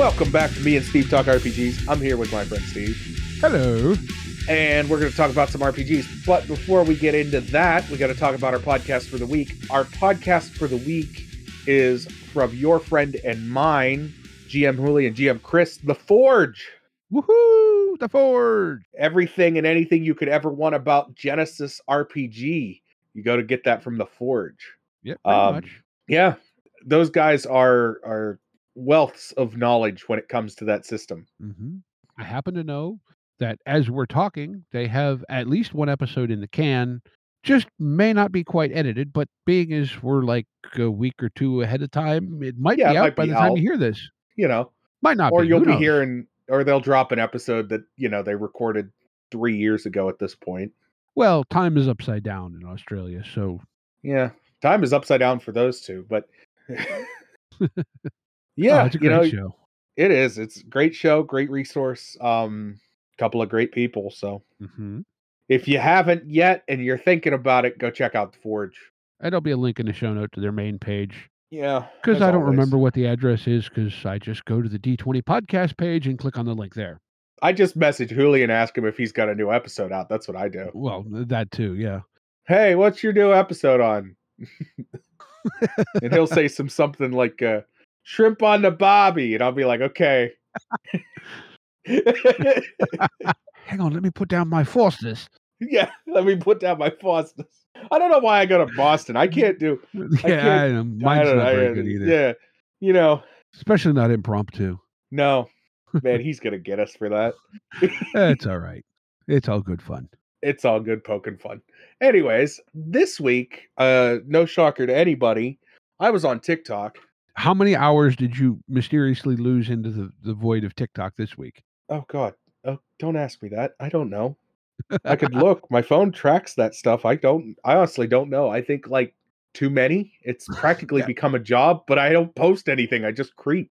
Welcome back to me and Steve Talk RPGs. I'm here with my friend Steve, Hello. and we're going to talk about some RPGs. But before we get into that, we got to talk about our podcast for the week. Our podcast for the week is from your friend and mine, GM Hooli and GM Chris, The Forge. Woohoo! The Forge. Everything and anything you could ever want about Genesys RPG, you go to get that from The Forge. Yeah, pretty Um, much. Yeah, those guys are are wealths of knowledge when it comes to that system. hmm I happen to know that as we're talking, they have at least one episode in the can. Just may not be quite edited, but being as we're like a week or two ahead of time, it might Yeah, be it out might by be the time you hear this. You know, Might not or be. you'll be hearing or they'll drop an episode that you know they recorded three years ago at this point Well, time is upside down in Australia, so yeah time is upside down for those two but oh, yeah it's a you know show. it is it's a great show great resource um couple of great people so hmm if you haven't yet and you're thinking about it go check out the forge And there'll be a link in the show note to their main page yeah because I don't always. remember what the address is because I just go to the D20 podcast page and click on the link there. i just message Hooli and ask him if he's got a new episode out that's what i do Well, that too, yeah. hey what's your new episode on and he'll say some something like uh, shrimp on the bobby and i'll be like okay Hang on, let me put down my Foster's. yeah let me put down my faucets i don't know why i go to boston i can't do Yeah, can't- I know. I Mine's don't not very I- good either. yeah you know Especially not impromptu. no man he's gonna get us for that It's all right. It's all good fun. it's all good poking fun anyways this week uh no shocker to anybody i was on tiktok How many hours did you mysteriously lose into the, the void of TikTok this week? oh god oh don't ask me that i don't know I could look. My phone tracks that stuff. I don't. I honestly don't know. I think like too many. It's practically Yeah. become a job, but I don't post anything. I just creep.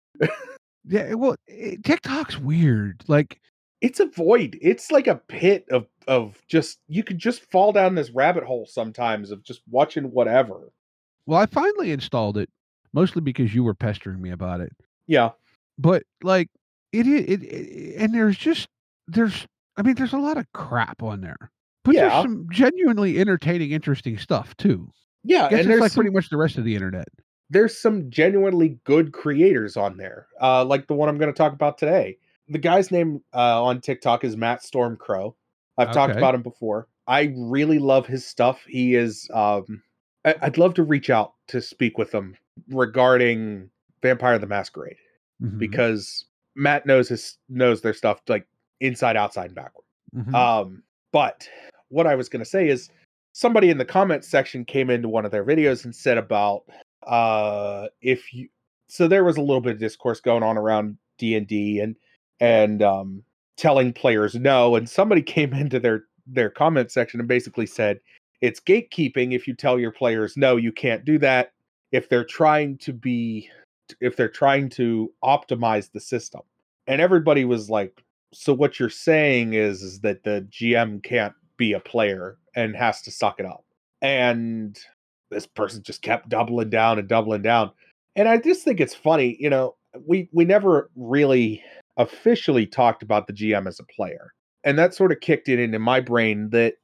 Yeah, well, it, TikTok's weird. Like, It's a void. It's like a pit of of just you could just fall down this rabbit hole sometimes of just watching whatever. well, I finally installed it mostly because you were pestering me about it. Yeah. but like it is it, it and there's just there's i mean there's a lot of crap on there but Yeah. there's some genuinely entertaining interesting stuff too Yeah, and there's like some, pretty much the rest of the internet there's some genuinely good creators on there. Uh like the one I'm going to talk about today. The guy's name uh on TikTok is Matt Stormcrow. I've talked about him before. I really love his stuff. He is um I- I'd love to reach out to speak with them regarding Vampire the Masquerade Mhm, because Matt knows his knows their stuff like inside, outside, and backward. mhm. Um, but what I was going to say is somebody in the comments section came into one of their videos and said about uh if you so there was a little bit of discourse going on around D&D and and um telling players no and somebody came into their their comment section and basically said it's gatekeeping if you tell your players no you can't do that if they're trying to be if they're trying to optimize the system and everybody was like so what you're saying is is that the GM can't be a player and has to suck it up. And this person just kept doubling down and doubling down. And I just think it's funny, you know, we we never really officially talked about the GM as a player. And that sort of kicked it into my brain that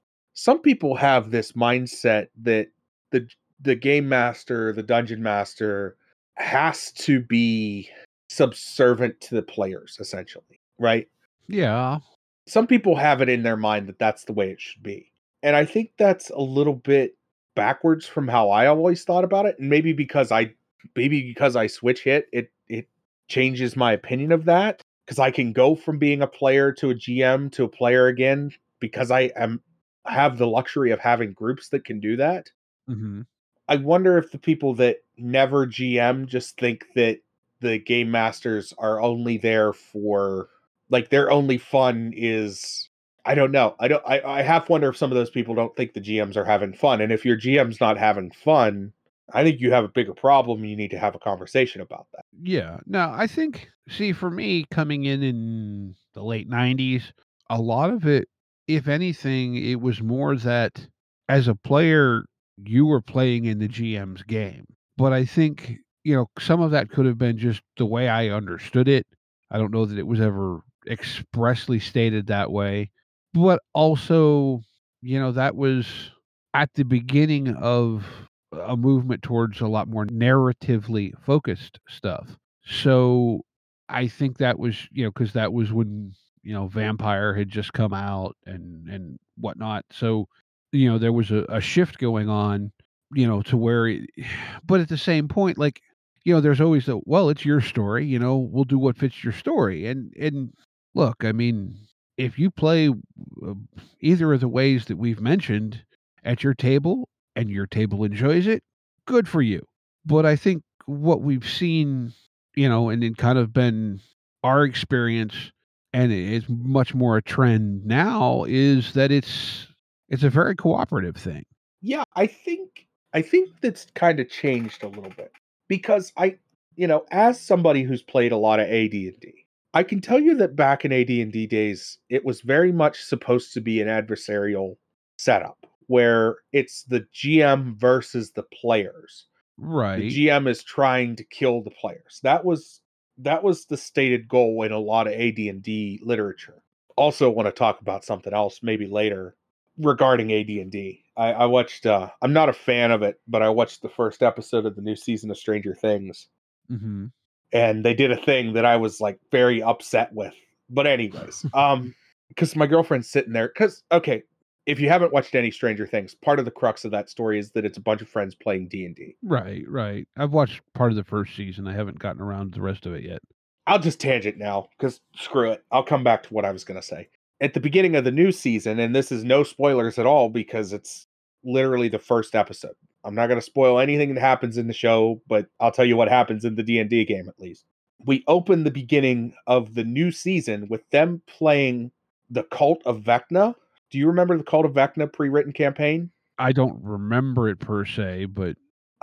some people have this mindset that the the game master, the dungeon master has to be subservient to the players essentially, right? yeah some people have it in their mind that that's the way it should be. And I think that's a little bit backwards from how I always thought about it. And maybe because I maybe because I switch hit, it it changes my opinion of that. Because I can go from being a player to a GM to a player again because I am have the luxury of having groups that can do that. hmm I wonder if the people that never GM just think that the game masters are only there for like their only fun is I don't know. I don't I, I half wonder if some of those people don't think the GMs are having fun. And if your GM's not having fun, I think you have a bigger problem. You need to have a conversation about that. Yeah. No, I think, see, for me, coming in in the late 90s, a lot of it, if anything, it was more that as a player, you were playing in the GM's game. But I think, you know, some of that could have been just the way I understood it. I don't know that it was ever expressly stated that way. But also, you know, that was at the beginning of a movement towards a lot more narratively focused stuff. So I think that was, you know, because that was when, you know, Vampire had just come out and and whatnot. So, you know, there was a, a shift going on, you know, to where, it, but at the same point, like, you know, there's always the well, it's your story, you know, we'll do what fits your story. And and look, I mean, if you play uh, either of the ways that we've mentioned at your table and your table enjoys it, good for you. But I think what we've seen, you know, and it kind of been our experience, and it's much more a trend now, is that it's it's a very cooperative thing. Yeah, I think I think that's kind of changed a little bit because I, you know, as somebody who's played a lot of AD&D, I can tell you that back in AD&D days, it was very much supposed to be an adversarial setup where it's the GM versus the players. Right. The GM is trying to kill the players. That was that was the stated goal in a lot of AD&D literature. Also want to talk about something else maybe later regarding AD&D. I, I watched uh I'm not a fan of it, but I watched the first episode of the new season of Stranger Things hmm and they did a thing that I was like very upset with. But anyways, um because my girlfriend's sitting there cuz okay, if you haven't watched any Stranger Things, part of the crux of that story is that it's a bunch of friends playing D&D. Right, right. I've watched part of the first season. I haven't gotten around to the rest of it yet. I'll just tangent now cuz screw it. I'll come back to what I was going to say. At the beginning of the new season and this is no spoilers at all because it's literally the first episode. I'm not going to spoil anything that happens in the show, but I'll tell you what happens in the D&D game at least. We open the beginning of the new season with them playing the Cult of Vecna. Do you remember the Cult of Vecna pre-written campaign? I don't remember it per se, but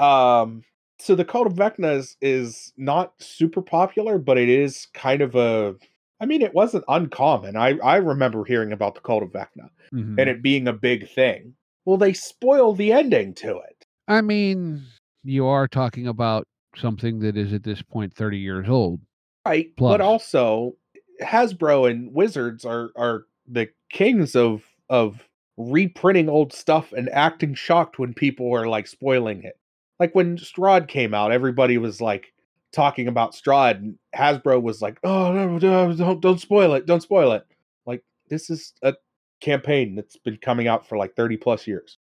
Um so the Cult of Vecna is, is not super popular, but it is kind of a I mean it wasn't uncommon. I I remember hearing about the Cult of Vecna mhm. and it being a big thing. Well, they spoil the ending to it. I mean, you are talking about something that is at this point 30 years old. Right. Plus. But also Hasbro and Wizards are are the kings of of reprinting old stuff and acting shocked when people are like spoiling it. Like when Strahd came out, everybody was like talking about Strahd and Hasbro was like, "Oh, no, no, don't don't spoil it. Don't spoil it." Like this is a campaign that's been coming out for like 30 plus years.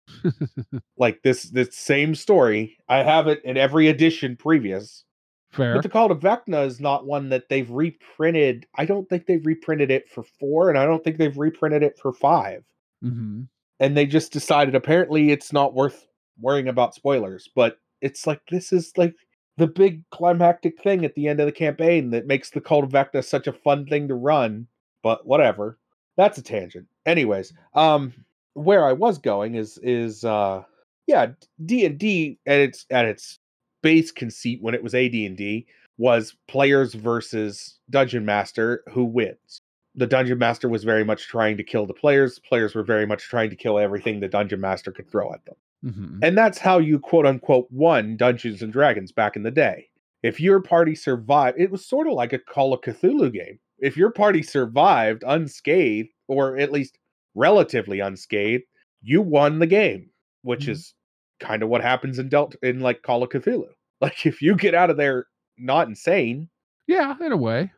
like this this same story. I have it in every edition previous. Fair. But the Cult of Vecna is not one that they've reprinted. I don't think they've reprinted it for four, and I don't think they've reprinted it for five. Hmm And they just decided apparently it's not worth worrying about spoilers. But it's like this is like the big climactic thing at the end of the campaign that makes the Cult of Vecna such a fun thing to run. But whatever. That's a tangent. Anyways, um where I was going is is uh yeah, D and D at its at its base conceit when it was AD&D was players versus dungeon master who wins. The dungeon master was very much trying to kill the players. Players were very much trying to kill everything the dungeon master could throw at them. hmm And that's how you quote unquote won Dungeons and Dragons back in the day. If your party survived, it was sort of like a Call of Cthulhu game. If your party survived unscathed, or at least relatively unscathed, you won the game, which Mhm. is kind of what happens in Delta in like Call of Cthulhu. Like if you get out of there not insane, Yeah, in a way.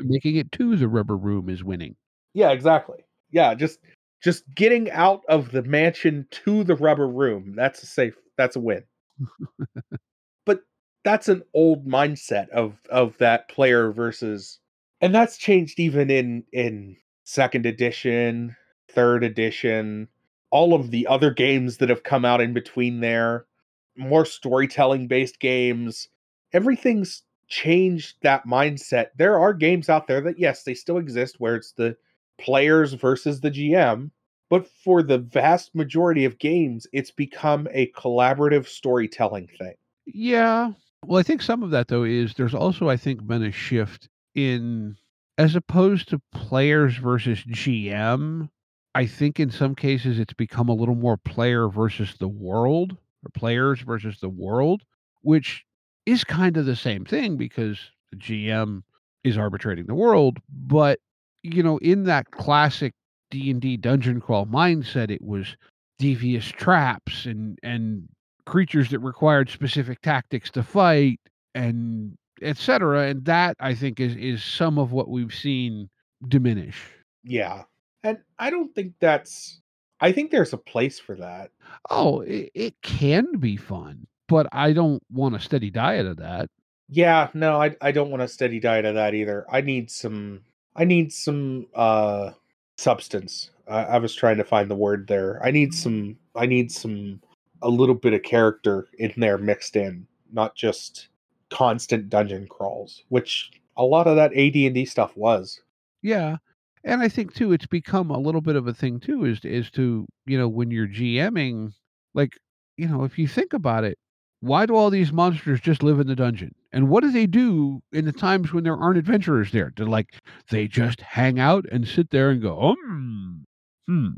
Making it to the rubber room is winning. yeah, exactly. Yeah, just just getting out of the mansion to the rubber room, that's a safe that's a win. but that's an old mindset of of that player versus and that's changed even in in second edition, third edition, all of the other games that have come out in between there. more storytelling based games. Everything's changed that mindset. There are games out there that yes, they still exist where it's the players versus the GM, but for the vast majority of games, it's become a collaborative storytelling thing. Yeah. Well, I think some of that though is there's also I think been a shift in as opposed to players versus GM, I think in some cases it's become a little more player versus the world or players versus the world, which is kind of the same thing because the GM is arbitrating the world, but you know, in that classic D&D dungeon crawl mindset, it was devious traps and and creatures that required specific tactics to fight and etc. And that I think is is some of what we've seen diminish. Yeah. And I don't think that's I think there's a place for that. Oh, it, it can be fun, but I don't want a steady diet of that. Yeah, no, I I don't want a steady diet of that either. I need some I need some uh substance. I, I was trying to find the word there. I need some I need some a little bit of character in there mixed in, not just constant dungeon crawls, which a lot of that AD&D stuff was. Yeah. And I think too it's become a little bit of a thing too is is to, you know, when you're GMing like, you know, if you think about it, why do all these monsters just live in the dungeon? And what do they do in the times when there aren't adventurers there? Do like they just hang out and sit there and go, um, hmm,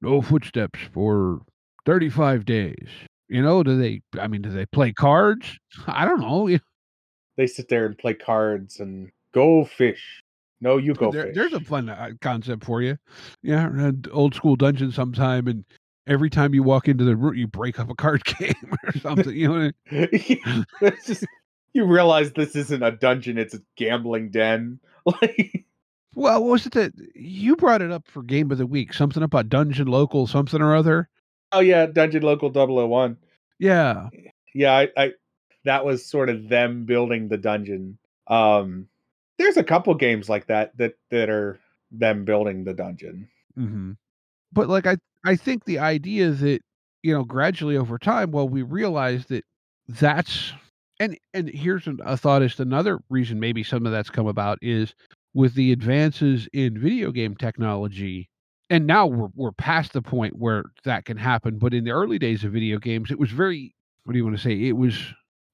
no footsteps for 35 days. You know, do they I mean, do they play cards? I don't know. They sit there and play cards and go fish. No, you go There, fish. there's a fun uh, concept for you. Yeah, an old school dungeon sometime, and every time you walk into the room, you break up a card game or something. You know, it's just you realize this isn't a dungeon; it's a gambling den. Like, well, what was it that you brought it up for game of the week? Something about dungeon local, something or other. oh yeah, Dungeon Local 001. Yeah, Yeah, I, I that was sort of them building the dungeon. Um, there's a couple games like that that that are them building the dungeon. hmm but like I, I think the idea that you know gradually over time, well, we realize that that's and and here's a thought to another reason maybe some of that's come about is with the advances in video game technology and now we're we're past the point where that can happen but in the early days of video games it was very what do you want to say? It was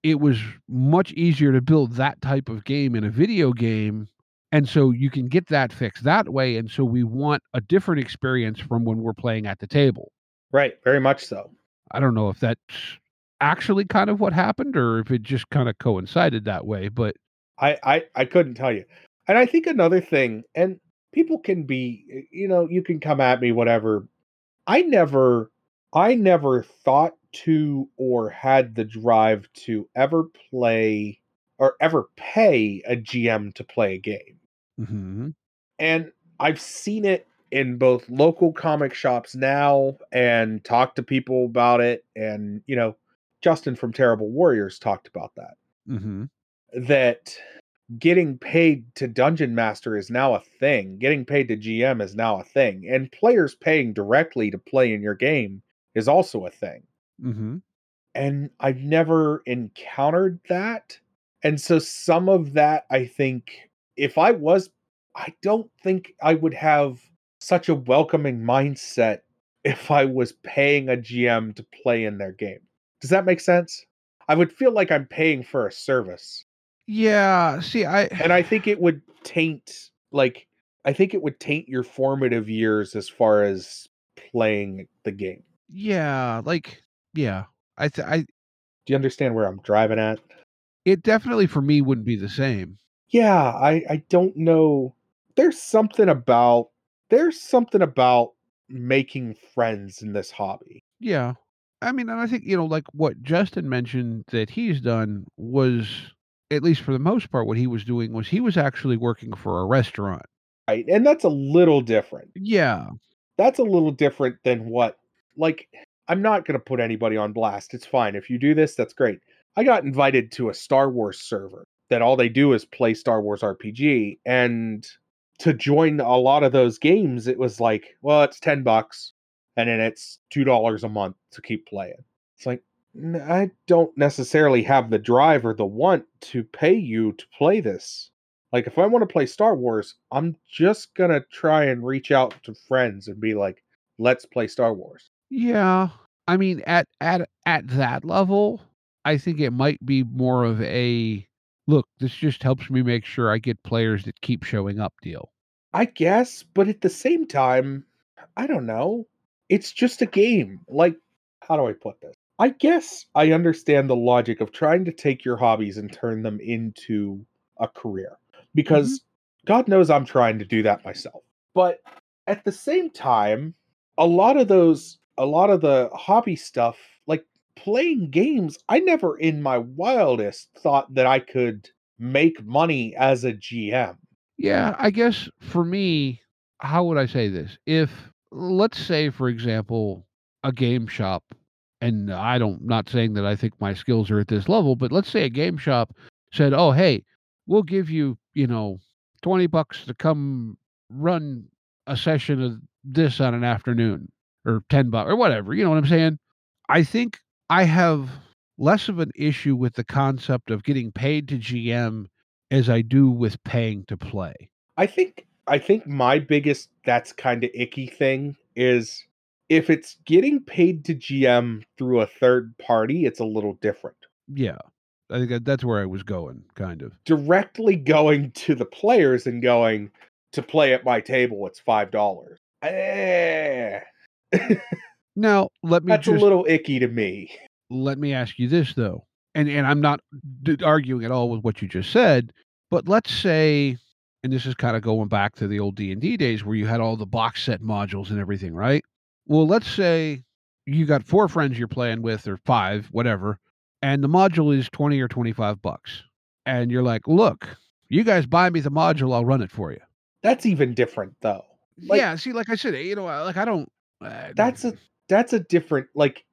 it was much easier to build that type of game in a video game and so you can get that fixed that way and so we want a different experience from when we're playing at the table Right, very much so. i don't know if that's actually kind of what happened or if it just kind of coincided that way but I, I I couldn't tell you. And I think another thing, and people can be, you know, you can come at me, whatever. I never, I never thought to or had the drive to ever play or ever pay a GM to play a game. Hmm And I've seen it in both local comic shops now and talked to people about it. And, you know, Justin from Terrible Warriors talked about that. Mm-hmm. That getting paid to dungeon master is now a thing. Getting paid to GM is now a thing. And players paying directly to play in your game is also a thing. Mm-hmm. And I've never encountered that. And so some of that, I think, if I was, I don't think I would have such a welcoming mindset if I was paying a GM to play in their game. Does that make sense? I would feel like I'm paying for a service. yeah see i and I think it would taint like I think it would taint your formative years as far as playing the game. yeah like yeah i th- i Do you understand where I'm driving at? it definitely for me wouldn't be the same Yeah, I I don't know. There's something about there's something about making friends in this hobby. Yeah. I mean, and I think, you know, like what Justin mentioned that he's done was, at least for the most part, what he was doing was he was actually working for a restaurant. Right? And that's a little different. Yeah. That's a little different than what like I'm not going to put anybody on blast. It's fine. If you do this, that's great. I got invited to a Star Wars server that all they do is play Star Wars RPG and to join a lot of those games it was like, well, it's 10 bucks and then it's $2 a month to keep playing. It's like, I don't necessarily have the drive or the want to pay you to play this. Like, if I want to play Star Wars, I'm just gonna try and reach out to friends and be like, "Let's play Star Wars." Yeah. I mean at at at that level, I think it might be more of a look, this just helps me make sure I get players that keep showing up deal. I guess, but at the same time, I don't know. It's just a game. Like, how do I put this? I guess I understand the logic of trying to take your hobbies and turn them into a career mm-hmm. because God knows I'm trying to do that myself. But at the same time, a lot of those, a lot of the hobby stuff, playing games, I never in my wildest thought that I could make money as a GM. Yeah, I guess for me, how would I say this? If let's say, for example, a game shop, and I don't not saying that I think my skills are at this level, but let's say a game shop said, "Oh, hey, we'll give you, you know, twenty bucks to come run a session of this on an afternoon, or ten bucks, or whatever." You know what I'm saying? I think I have less of an issue with the concept of getting paid to GM as I do with paying to play. I think I think my biggest that's kind of icky thing is if it's getting paid to GM through a third party, it's a little different. Yeah. I think that's where I was going, kind of. Directly going to the players and going to play at my table, it's five dollars. Eh, Now, let me that's just a little icky to me. let me ask you this though, and and I'm not d- arguing at all with what you just said, but let's say, and this is kind of going back to the old D and D days where you had all the box set modules and everything, right? Well, let's say you got four friends you're playing with, or five, whatever, and the module is twenty or twenty five bucks, and you're like, look, you guys buy me the module, I'll run it for you. That's even different though. Like- yeah, see, like I said, you know, like I don't. Uh, That's a that's a different like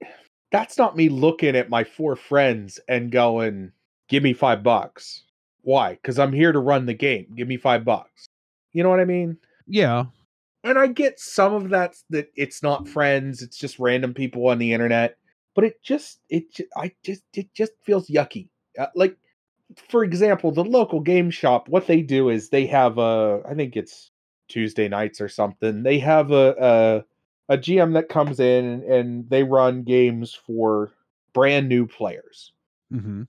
that's not me looking at my four friends and going, give me five bucks. Why? Because I'm here to run the game. Give me five bucks. You know what I mean? yeah, And I get some of that that it's not friends, it's just random people on the internet. But it just it I just it just feels yucky. Uh, like for example, the local game shop, what they do is they have a I think it's Tuesday nights or something. They have a a, a GM that comes in and, and they run games for brand new players. hmm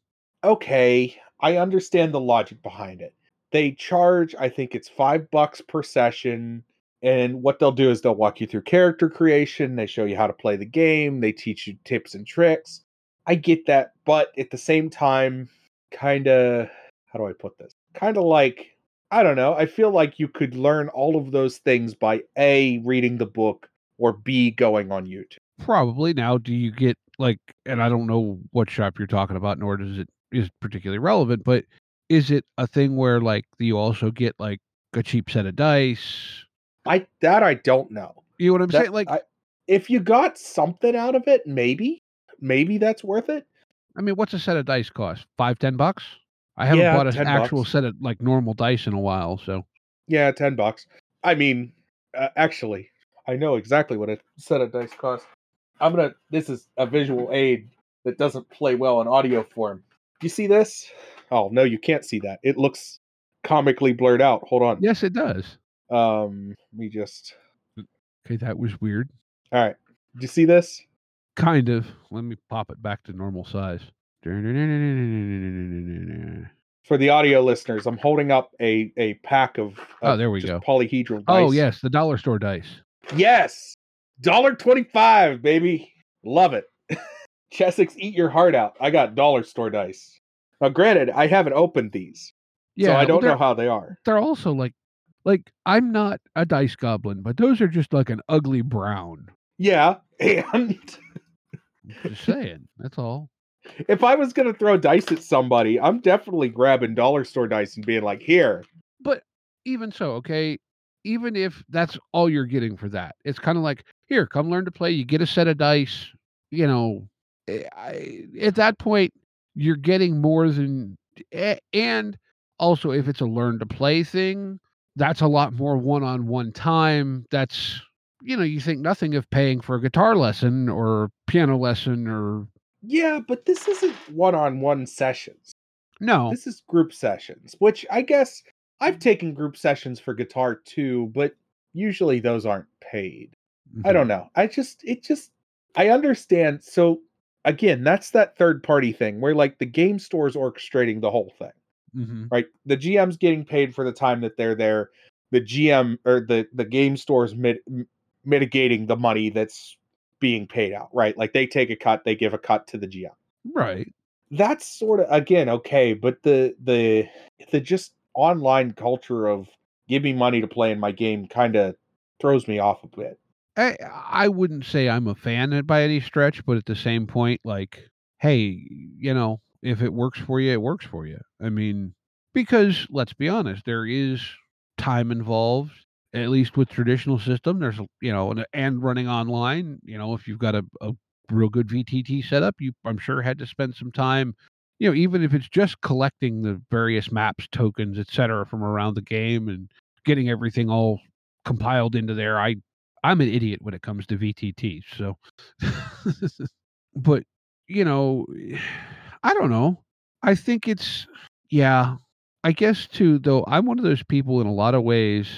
Okay, I understand the logic behind it. They charge, I think it's five bucks per session. And what they'll do is they'll walk you through character creation. They show you how to play the game. They teach you tips and tricks. I get that. But at the same time, kind of, how do I put this? Kind of like, I don't know. I feel like you could learn all of those things by A, reading the book, or B, going on YouTube. Probably now. Do you get like, and I don't know what shop you're talking about, nor does it is particularly relevant, but is it a thing where like you also get like a cheap set of dice? I that I don't know. You know what I'm That- saying? Like, I, if you got something out of it, maybe, maybe that's worth it. I mean, what's a set of dice cost? Five, ten bucks? I haven't Yeah, bought an actual bucks. set of like normal dice in a while, so Yeah, ten bucks. I mean, uh, actually, I know exactly what a set of dice costs. I'm gonna. This is a visual aid that doesn't play well in audio form. You see this? Oh no, you can't see that. It looks comically blurred out. Hold on. yes, it does. Um, let me just. Okay, that was weird. All right. Do you see this? Kind of. Let me pop it back to normal size. For the audio listeners, I'm holding up a a pack of. Oh, there we go. Polyhedral dice. Oh yes, the dollar store dice. Yes. Dollar twenty five, baby. Love it. Chessex, eat your heart out. I got dollar store dice. Now, granted, I haven't opened these, Yeah, so I don't they're- know how they are. they're also like like I'm not a dice goblin, but those are just like an ugly brown. Yeah, and Just saying. That's all. if I was gonna throw dice at somebody, I'm definitely grabbing dollar store dice and being like, "Here, But Even so, okay, even if that's all you're getting for that, it's kind of like here, come learn to play. You get a set of dice. You know, eh, I, at that point, you're getting more than. And also, if it's a learn to play thing, that's a lot more one-on-one time. That's you know, you think nothing of paying for a guitar lesson or piano lesson or Yeah, but this isn't one-on-one sessions. No, This is group sessions, which I guess I've taken group sessions for guitar too, but usually those aren't paid. I Mhm. don't know. I just it just I understand. So again, that's that third party thing where like the game store's orchestrating the whole thing, Mhm. right? The GM's getting paid for the time that they're there. The GM or the the game store's mit, mitigating the money that's being paid out, right? Like they take a cut, they give a cut to the GM. Right. That's sort of again okay, but the the the just online culture of give me money to play in my game kind of throws me off a bit. Eh, I I wouldn't say I'm a fan by any stretch, but at the same point, like, hey, you know, if it works for you, it works for you. I mean, because let's be honest, there is time involved. At least with traditional system, there's you know, and, and running online. You know, if you've got a, a real good VTT setup, you I'm sure had to spend some time. You know, even if it's just collecting the various maps, tokens, etc., from around the game and getting everything all compiled into there. I I'm an idiot when it comes to VTT. So, but you know, I don't know. I think it's yeah. I guess too, though. I'm one of those people in a lot of ways,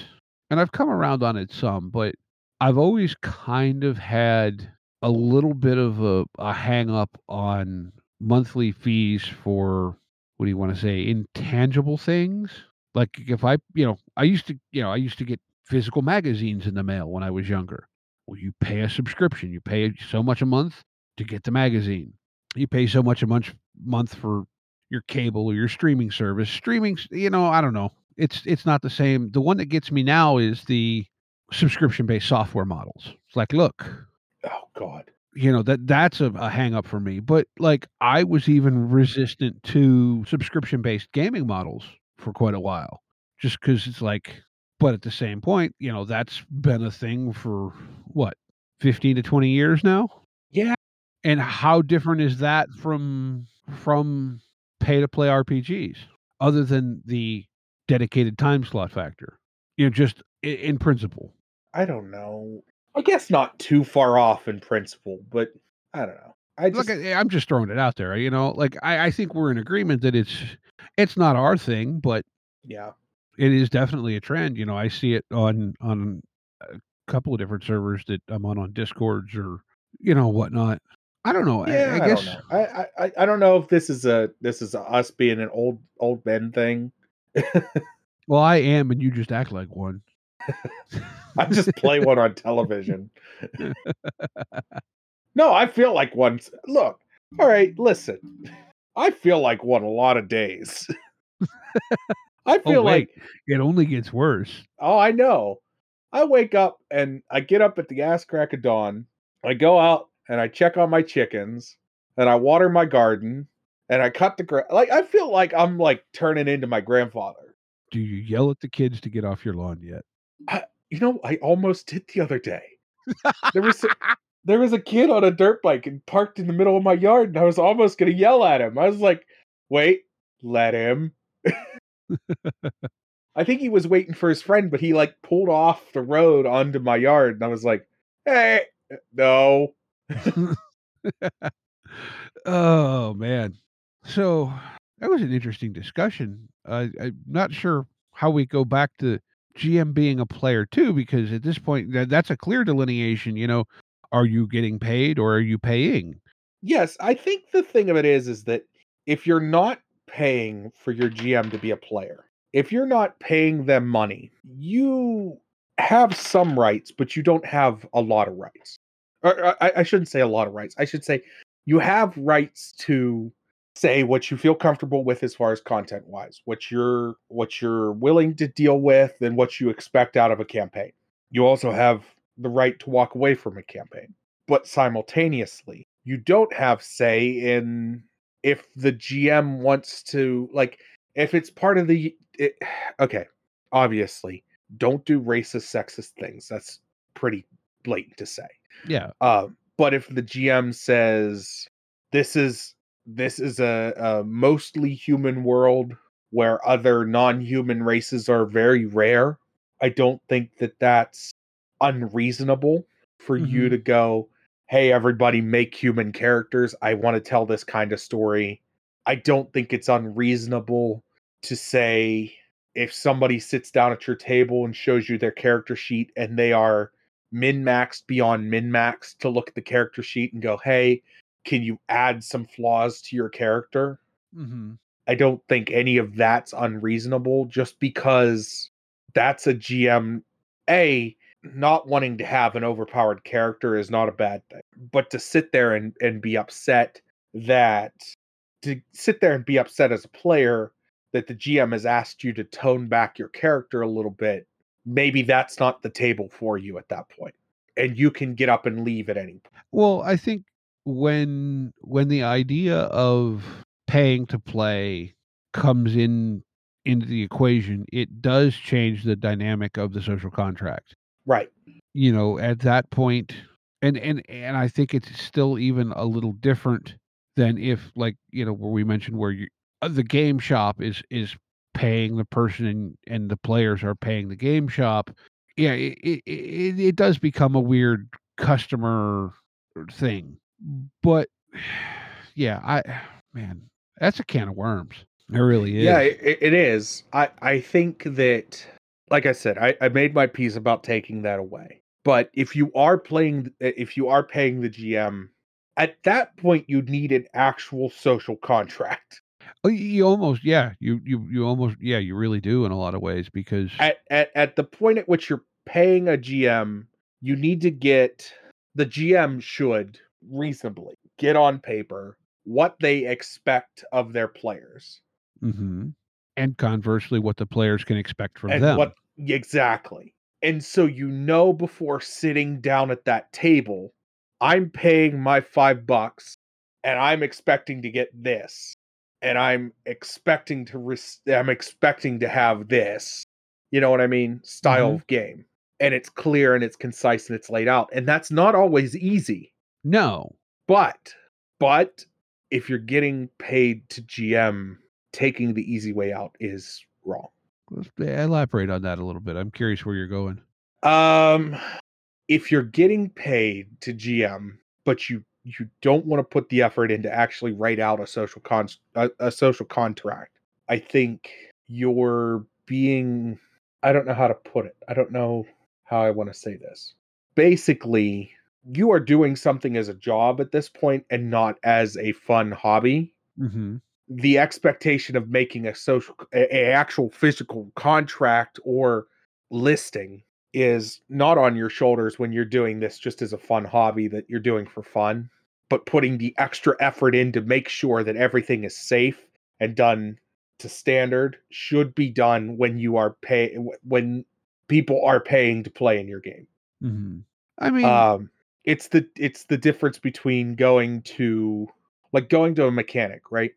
and I've come around on it some, but I've always kind of had a little bit of a, a hang up on monthly fees for what do you want to say intangible things like if i you know i used to you know i used to get physical magazines in the mail when I was younger. Well, you pay a subscription. You pay so much a month to get the magazine. You pay so much a month month for your cable or your streaming service. Streaming, you know, I don't know. It's it's not the same. The one that gets me now is the subscription based software models. It's like, look, Oh God. You know that that's a, a hang up for me but like i was even resistant to subscription based gaming models for quite a while just because it's like but at the same point you know that's been a thing for what 15 to 20 years now Yeah. and how different is that from from pay to play rpgs other than the dedicated time slot factor you know just i- in principle I don't know. I guess not too far off in principle, but I don't know. I just Look, I- I'm just throwing it out there. You know, like I, I think we're in agreement that it's it's not our thing, but yeah. it is definitely a trend. You know, I see it on on a couple of different servers that I'm on on Discords or you know whatnot. I don't know. I- Yeah, I, I, guess don't know. I, I I- I don't know if this is a this is a us being an old old men thing. well, I am, and you just act like one. I just play one on television. no, I feel like one. Look, all right, listen. I feel like one a lot of days. I Oh, feel wait. like It only gets worse. oh, I know. I wake up and I get up at the ass crack of dawn. I go out and I check on my chickens and I water my garden and I cut the grass. Like I feel like I'm like turning into my grandfather. Do you yell at the kids to get off your lawn yet? You know, I almost did the other day. There was a, there was a kid on a dirt bike and parked in the middle of my yard, and I was almost gonna yell at him. I was like, "Wait, let him." I think he was waiting for his friend, but he like pulled off the road onto my yard, and I was like, "Hey, uh, no." oh man so that was an interesting discussion I i'm not sure how we go back to gm being a player too because at this point that, that's a clear delineation you know are you getting paid or are you paying Yes, I think the thing of it is, is that if you're not paying for your GM to be a player, if you're not paying them money, you have some rights, but you don't have a lot of rights. Or I, I shouldn't say a lot of rights. I should say you have rights to say what you feel comfortable with as far as content wise, what you're what you're willing to deal with, and what you expect out of a campaign. You also have the right to walk away from a campaign but simultaneously you don't have say in if the gm wants to like if it's part of the it, okay obviously don't do racist sexist things. That's pretty blatant to say. Yeah. Um but if the gm says this is this is a, a mostly human world where other non-human races are very rare i don't think that that's unreasonable for you Mhm. to go hey, everybody, make human characters. I want to tell this kind of story. I don't think it's unreasonable to say if somebody sits down at your table and shows you their character sheet and they are min maxed beyond min maxed to look at the character sheet and go, hey, can you add some flaws to your character? Mm-hmm. I don't think any of that's unreasonable just because that's a GM. A, not wanting to have an overpowered character is not a bad thing. But to sit there and, and be upset that, to sit there and be upset as a player that the GM has asked you to tone back your character a little bit, maybe that's not the table for you at that point. And you can get up and leave at any point. Well, I think when when the idea of paying to play comes in into the equation, it does change the dynamic of the social contract. Right. You know, at that point and and and I think it's still even a little different than if like, you know, where we mentioned where you uh, the game shop is is paying the person and and the players are paying the game shop. Yeah, it it, it, it does become a weird customer thing. But yeah, I man, that's a can of worms. It really is. Yeah, it, it is. I, I think that, like I said, I, I made my piece about taking that away. But if you are playing, eh, if you are paying the GM, at that point you need an actual social contract. Oh, you almost, yeah, you you you almost, yeah, you really do in a lot of ways because At at at the point at which you're paying a GM, you need to get the GM should reasonably get on paper what they expect of their players Mhm. and conversely, what the players can expect from and them. what exactly. And so you know before sitting down at that table, I'm paying my 5 bucks and I'm expecting to get this and I'm expecting to res- I'm expecting to have this. You know what I mean? Style Mhm. of game. And it's clear and it's concise and it's laid out. And that's not always easy. No. But but if you're getting paid to GM, taking the easy way out is wrong. Let's elaborate on that a little bit. I'm curious where you're going. Um if you're getting paid to GM, but you you don't want to put the effort into actually write out a social con a, a social contract, I think you're being I don't know how to put it. I don't know how I want to say this. Basically, you are doing something as a job at this point and not as a fun hobby. Mm-hmm. The expectation of making a social a, a actual physical contract or listing is not on your shoulders when you're doing this just as a fun hobby that you're doing for fun, but putting the extra effort in to make sure that everything is safe and done to standard should be done when you are pay when people are paying to play in your game. Mm-hmm. I mean, Um it's the it's the difference between going to like going to a mechanic, right?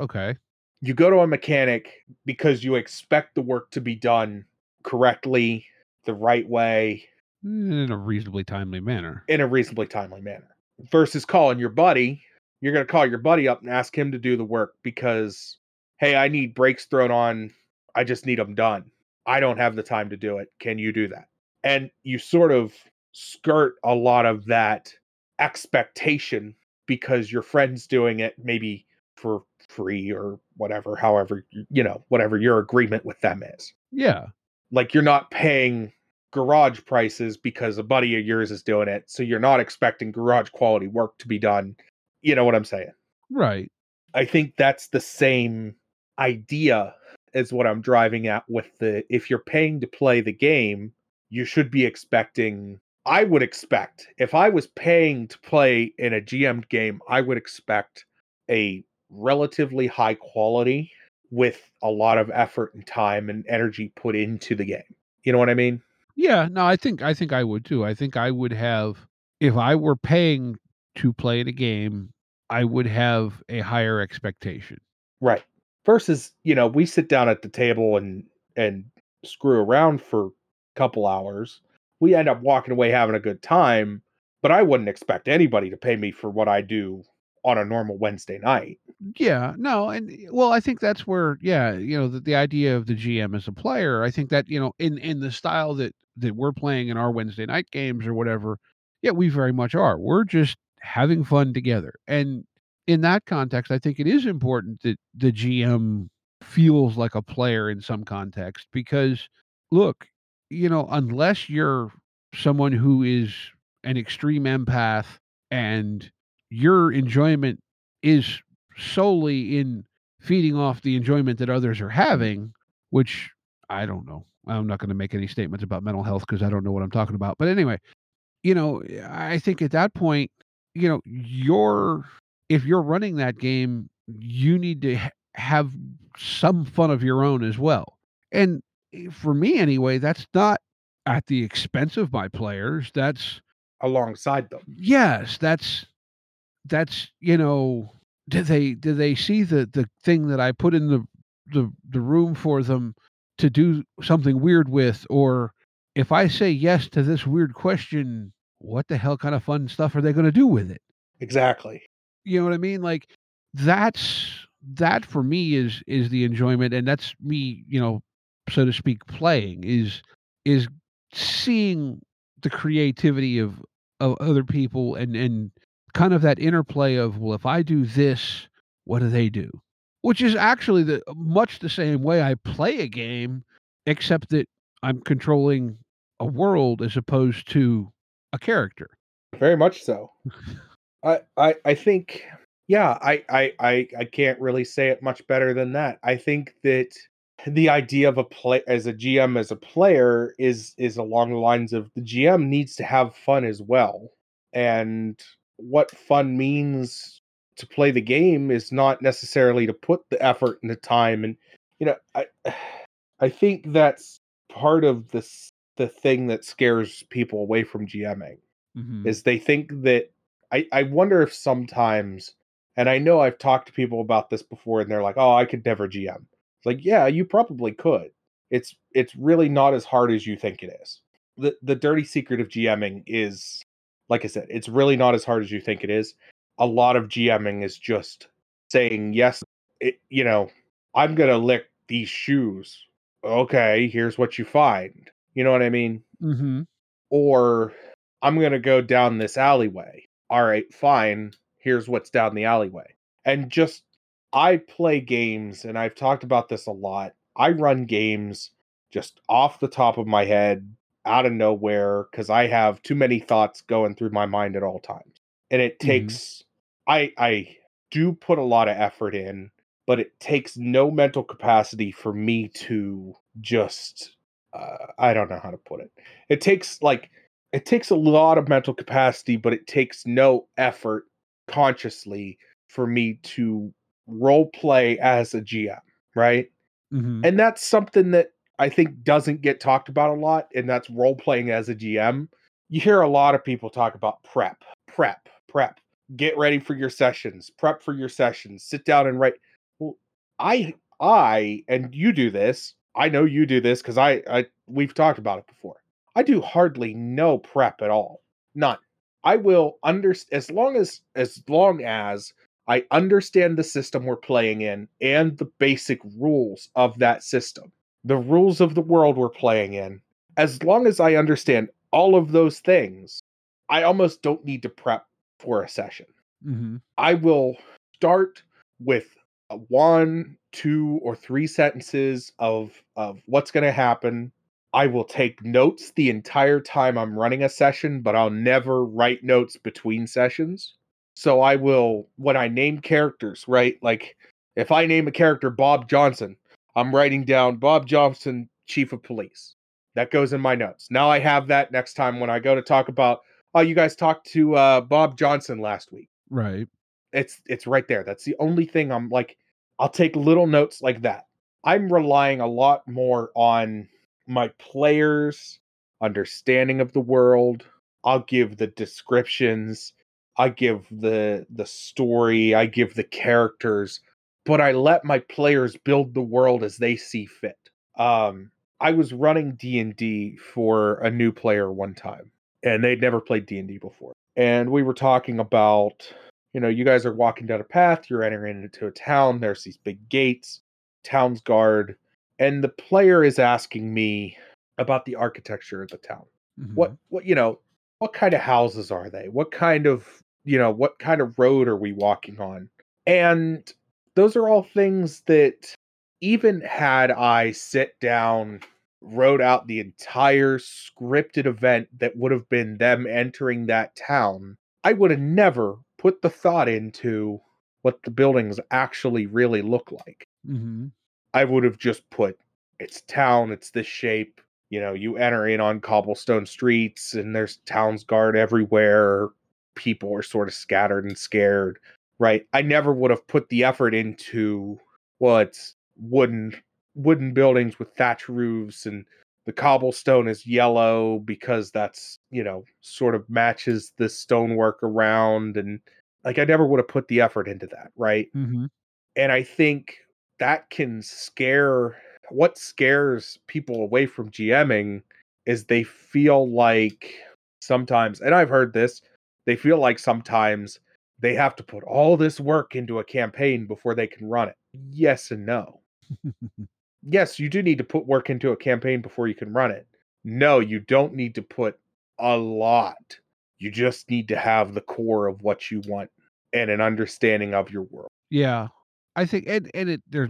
okay. you go to a mechanic because you expect the work to be done correctly, the right way, mm, In a reasonably timely manner. in a reasonably timely manner. Versus calling your buddy, you're going to call your buddy up and ask him to do the work because, hey, I need brakes thrown on. I just need them done. I don't have the time to do it. Can you do that? And you sort of skirt a lot of that expectation because your friend's doing it maybe for free or whatever, however, you know, whatever your agreement with them is. Yeah. Like you're not paying garage prices because a buddy of yours is doing it. So you're not expecting garage quality work to be done. You know what I'm saying? Right. I think that's the same idea as what I'm driving at with the if you're paying to play the game, you should be expecting I would expect if I was paying to play in a GM game, I would expect a relatively high quality with a lot of effort and time and energy put into the game. You know what I mean? Yeah. No, I think I think I would too. I think I would have if I were paying to play in a game, I would have a higher expectation. Right. Versus, you know, we sit down at the table and and screw around for a couple hours. We end up walking away having a good time, but I wouldn't expect anybody to pay me for what I do on a normal Wednesday night. Yeah, no, and eh, well, I think that's where, yeah, you know, the, the idea of the GM as a player. I think that you know, in in the style that that we're playing in our Wednesday night games or whatever, Yeah, we very much are. We're just having fun together. And in that context, I think it is important that the GM feels like a player in some context because look, you know, unless you're someone who is an extreme empath and your enjoyment is solely in feeding off the enjoyment that others are having, which I don't know. I'm not going to make any statements about mental health because I don't know what I'm talking about. But anyway, you know, I think at that point, you know, you're if you're running that game, you need to ha- have some fun of your own as well. And Eh, for me anyway, that's not at the expense of my players. That's alongside them. yes, that's that's you know, do they do they see the the thing that I put in the the the room for them to do something weird with or if I say yes to this weird question, what the hell kind of fun stuff are they going to do with it? Exactly. You know what I mean? Like that's that for me is is the enjoyment and that's me, you know, so to speak playing is is seeing the creativity of of other people and and kind of that interplay of well if I do this, what do they do? Which is actually the much the same way I play a game except that I'm controlling a world as opposed to a character. Very much so. I I I think yeah, I I I I can't really say it much better than that. I think that the idea of a play as a GM as a player is is along the lines of the GM needs to have fun as well. And what fun means to play the game is not necessarily to put the effort and the time and you know I I think that's part of this the thing that scares people away from GMing Mhm. is they think that I, I wonder if sometimes and I know I've talked to people about this before and they're like, "Oh, I could never GM." It's like, "Yeah, you probably could. It's it's really not as hard as you think it is." The the dirty secret of GMing is like I said, it's really not as hard as you think it is. A lot of GMing is just saying, "Yes, it, you know, I'm going to lick these shoes." Okay, here's what you find. You know what I mean? Mhm. or I'm going to go down this alleyway. All right, fine. Here's what's down the alleyway. And just, I play games, and I've talked about this a lot. I run games just off the top of my head, out of nowhere, because I have too many thoughts going through my mind at all times. And it Mhm. takes, I, I do put a lot of effort in, but it takes no mental capacity for me to just, uh, I don't know how to put it it takes like it takes a lot of mental capacity but it takes no effort consciously for me to role play as a gm right? Mhm. and that's something that i think doesn't get talked about a lot and that's role playing as a gm you hear a lot of people talk about prep prep prep get ready for your sessions prep for your sessions sit down and write. Well i i and you do this i know you do this because i i we've talked about it before. I do hardly no prep at all none. I will under as long as as long as i understand the system we're playing in and the basic rules of that system the rules of the world we're playing in as long as i understand all of those things i almost don't need to prep for a session Mhm. I will start with one, two, or three sentences of of what's going to happen. I will take notes the entire time I'm running a session, but I'll never write notes between sessions. So I will when I name characters, right? Like if I name a character Bob Johnson, I'm writing down Bob Johnson, Chief of Police. That goes in my notes. Now I have that next time when I go to talk about oh you guys talked to uh, Bob Johnson last week Right. it's it's right there. That's the only thing I'm like I'll take little notes like that. I'm relying a lot more on my players understanding of the world. I'll give the descriptions, I give the the story, I give the characters, but I let my players build the world as they see fit. Um I was running D&D for a new player one time and they'd never played D&D before. And we were talking about you know, you guys are walking down a path, you're entering into a town, there's these big gates, town's guard, and the player is asking me about the architecture of the town. Mhm. What what you know, what kind of houses are they? What kind of, you know, what kind of road are we walking on? And those are all things that even had I sit down, wrote out the entire scripted event that would have been them entering that town, I would have never put the thought into what the buildings actually really look like. Mm-hmm. I would have just put it's town, it's this shape. You know, you enter in on cobblestone streets and there's towns guard everywhere. People are sort of scattered and scared, right? I never would have put the effort into well, it's wooden wooden buildings with thatch roofs and the cobblestone is yellow because that's, you know, sort of matches the stonework around and like I never would have put the effort into that, right? Mm-hmm. And I think that can scare what scares people away from GMing is they feel like sometimes, and I've heard this, they feel like sometimes they have to put all this work into a campaign before they can run it. Yes and no. yes, you do need to put work into a campaign before you can run it. No, you don't need to put a lot. You just need to have the core of what you want and an understanding of your world. Yeah, I think, and and it there,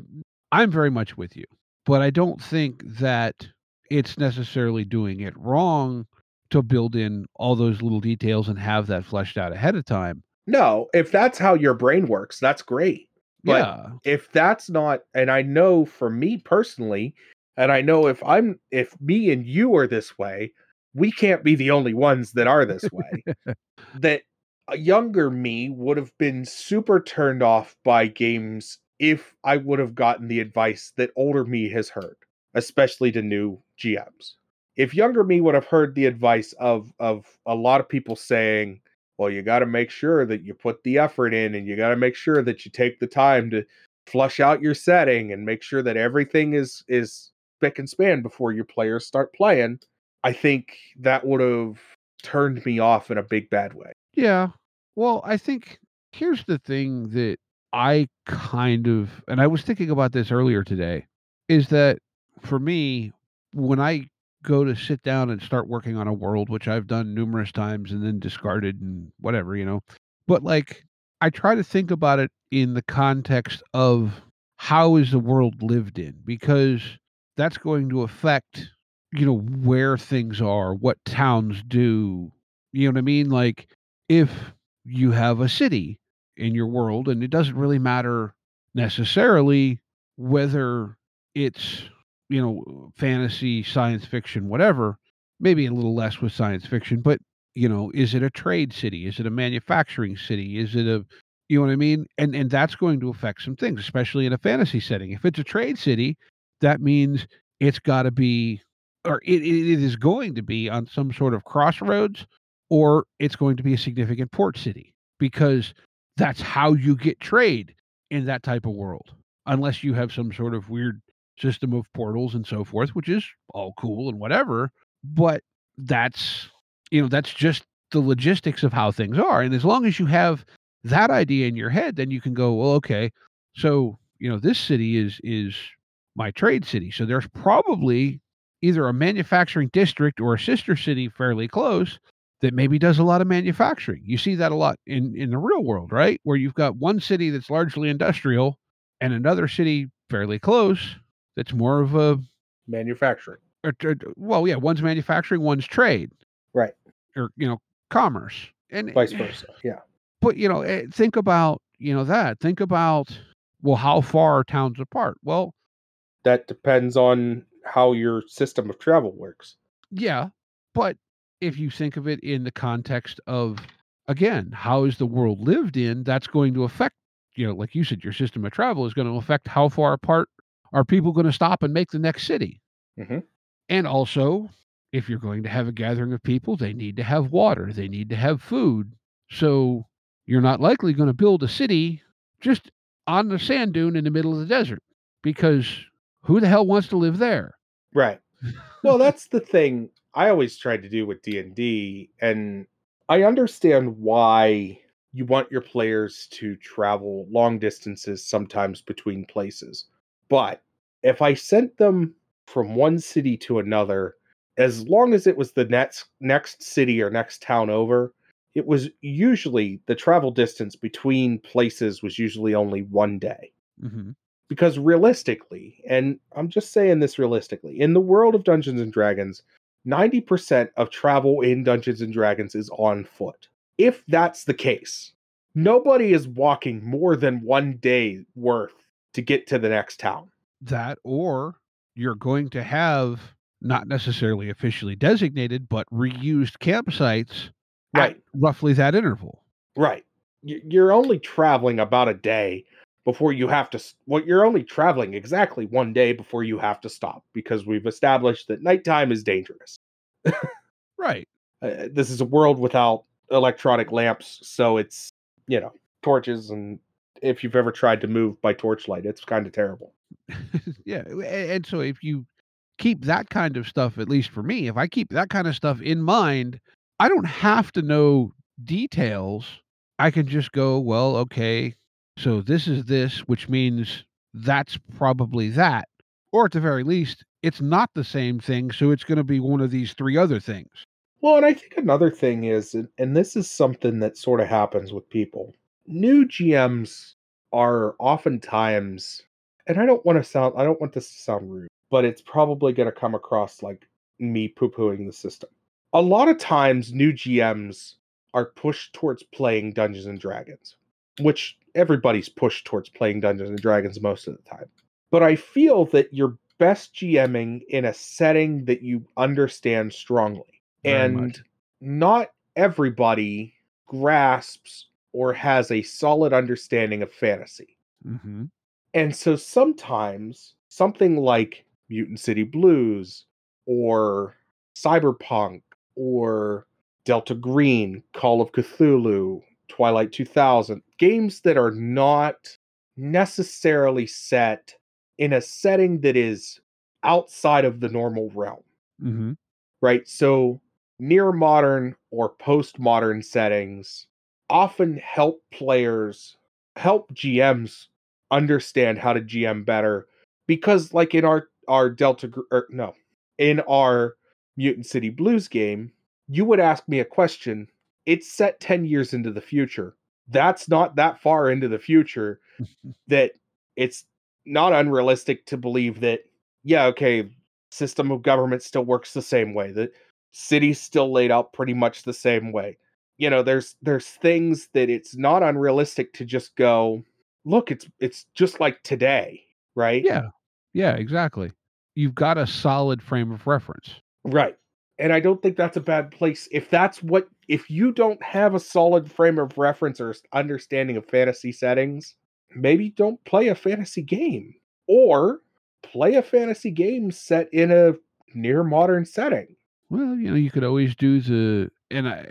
I'm very much with you, but I don't think that it's necessarily doing it wrong to build in all those little details and have that fleshed out ahead of time. No, if that's how your brain works, that's great. But yeah, if that's not, and I know for me personally, and I know if I'm, if me and you are this way, we can't be the only ones that are this way. that a younger me would have been super turned off by games if I would have gotten the advice that older me has heard, especially to new GMs. If younger me would have heard the advice of of a lot of people saying, well, you got to make sure that you put the effort in and you got to make sure that you take the time to flush out your setting and make sure that everything is is spick and span before your players start playing, I think that would have turned me off in a big bad way. yeah. Well, I think here's the thing that I kind of, and I was thinking about this earlier today, is that for me, when I go to sit down and start working on a world, which I've done numerous times and then discarded and whatever, you know, but like I try to think about it in the context of how is the world lived in, because that's going to affect, you know, where things are, what towns do. You know what I mean? Like if you have a city in your world, and it doesn't really matter necessarily whether it's you know fantasy, science fiction, whatever. Maybe a little less with science fiction, but you know, is it a trade city? Is it a manufacturing city? Is it a you know what I mean? And and that's going to affect some things, especially in a fantasy setting. If it's a trade city, that means it's got to be, or it, it is going to be on some sort of crossroads, or it's going to be a significant port city because that's how you get trade in that type of world. Unless you have some sort of weird system of portals and so forth, which is all cool and whatever. But that's, you know, that's just the logistics of how things are. And as long as you have that idea in your head, then you can go, well, okay, so, you know, this city is, is my trade city. So there's probably either a manufacturing district or a sister city fairly close that maybe does a lot of manufacturing. You see that a lot in in the real world, right? Where you've got one city that's largely industrial and another city fairly close that's more of a Manufacturing. or, or- well, yeah, one's manufacturing, one's trade, Right. or you know, commerce, and Vice versa. Yeah. But you know, eh, think about you know that. Think about well, how far are towns apart? Well, That depends on how your system of travel works. Yeah, but if you think of it in the context of again, how is the world lived in, that's going to affect, you know, like you said, your system of travel is going to affect how far apart are people going to stop and make the next city. Mhm. And also, if you're going to have a gathering of people, they need to have water, they need to have food. So you're not likely going to build a city just on the sand dune in the middle of the desert because who the hell wants to live there? Right. Well, that's the thing I always tried to do with D&D and I understand why you want your players to travel long distances sometimes between places. But if I sent them from one city to another as long as it was the next next city or next town over, it was usually the travel distance between places was usually only one day. hmm Because realistically, and I'm just saying this realistically, in the world of Dungeons and Dragons, 90% of travel in Dungeons and Dragons is on foot. If that's the case, nobody is walking more than one day worth to get to the next town. That or you're going to have not necessarily officially designated, but reused campsites at Right. roughly that interval. Right. You're only traveling about a day before you have to. Well, you're only traveling exactly one day before you have to stop because we've established that nighttime is dangerous. Right. Uh, this is a world without electronic lamps, so it's you know torches, and if you've ever tried to move by torchlight, it's kind of terrible. yeah. And so if you keep that kind of stuff, at least for me, if I keep that kind of stuff in mind, I don't have to know details. I can just go, well, okay, so this is this, which means that's probably that. Or at the very least, it's not the same thing, so it's going to be one of these three other things. Well, and I think another thing is, and, this is something that sort of happens with people. New GMs are oftentimes, and I don't want to sound, I don't want this to sound rude, but it's probably going to come across like me poo pooing the system. A lot of times, new GMs are pushed towards playing Dungeons and Dragons, which everybody's pushed towards playing Dungeons and Dragons most of the time. But I feel that you're best GMing in a setting that you understand strongly Very and much. not everybody grasps or has a solid understanding of fantasy. hmm And so sometimes something like Mutant City Blues or Cyberpunk or Delta Green, Call of Cthulhu, Twilight 2000, games that are not necessarily set in a setting that is outside of the normal realm hmm right? So near modern or postmodern settings often help players, help GMs understand how to GM better because like in our our Delta or er, no, in our Mutant City Blues game, you would ask me a question, it's set 10 years into the future. That's not that far into the future that it's not unrealistic to believe that yeah, okay, system of government still works the same way. The city's still laid out pretty much the same way. You know, there's there's things that it's not unrealistic to just go, look, it's it's just like today, right? Yeah. Yeah, exactly. You've got a solid frame of reference. Right. And I don't think that's a bad place. If that's what if you don't have a solid frame of reference or understanding of fantasy settings, maybe don't play a fantasy game or play a fantasy game set in a near modern setting. Well, you know, you could always do the and I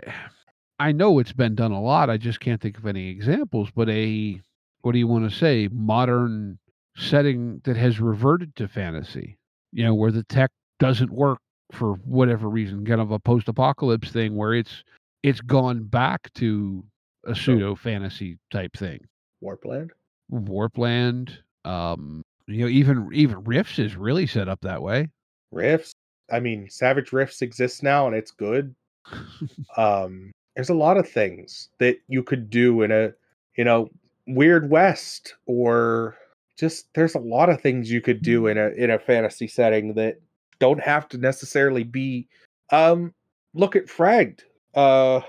I know it's been done a lot. I just can't think of any examples, but a what do you want to say, modern setting that has reverted to fantasy. You know, where the tech doesn't work for whatever reason, kind of a post-apocalypse thing where it's it's gone back to a pseudo fantasy type thing. Warpland. Warpland, um, you know, even even Rifts is really set up that way. Rifts. I mean, Savage Rifts exists now and it's good. um there's a lot of things that you could do in a you know weird west or just there's a lot of things you could do in a in a fantasy setting that don't have to necessarily be um look at fragged uh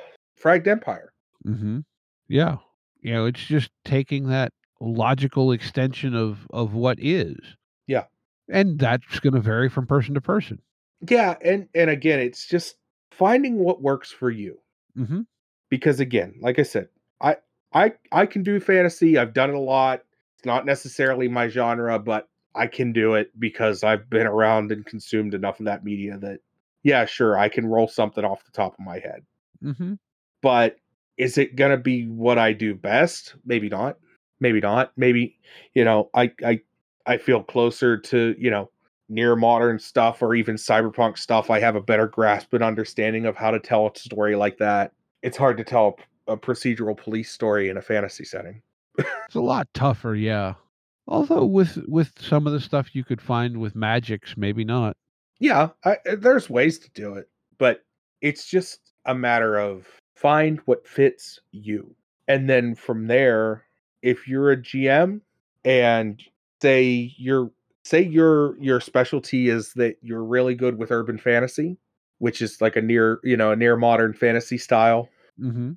fragged empire hmm Yeah. You know, it's just taking that logical extension of of what is. Yeah. And that's going to vary from person to person. yeah and and again it's just finding what works for you hmm because again like i said i i i can do fantasy i've done it a lot it's not necessarily my genre but i can do it because i've been around and consumed enough of that media that yeah sure i can roll something off the top of my head. Mm-hmm. but is it going to be what i do best? Maybe not. Maybe not. Maybe you know i i i feel closer to you know near modern stuff or even cyberpunk stuff i have a better grasp and understanding of how to tell a story like that it's hard to tell a, procedural police story in a fantasy setting It's a lot tougher, yeah. Although with with some of the stuff you could find with magics, maybe not. Yeah, I, uh, there's ways to do it, but it's just a matter of find what fits you. And then from there, if you're a GM and say you're say your your specialty is that you're really good with urban fantasy, which is like a near, you know, a near modern fantasy style, Mm-hmm.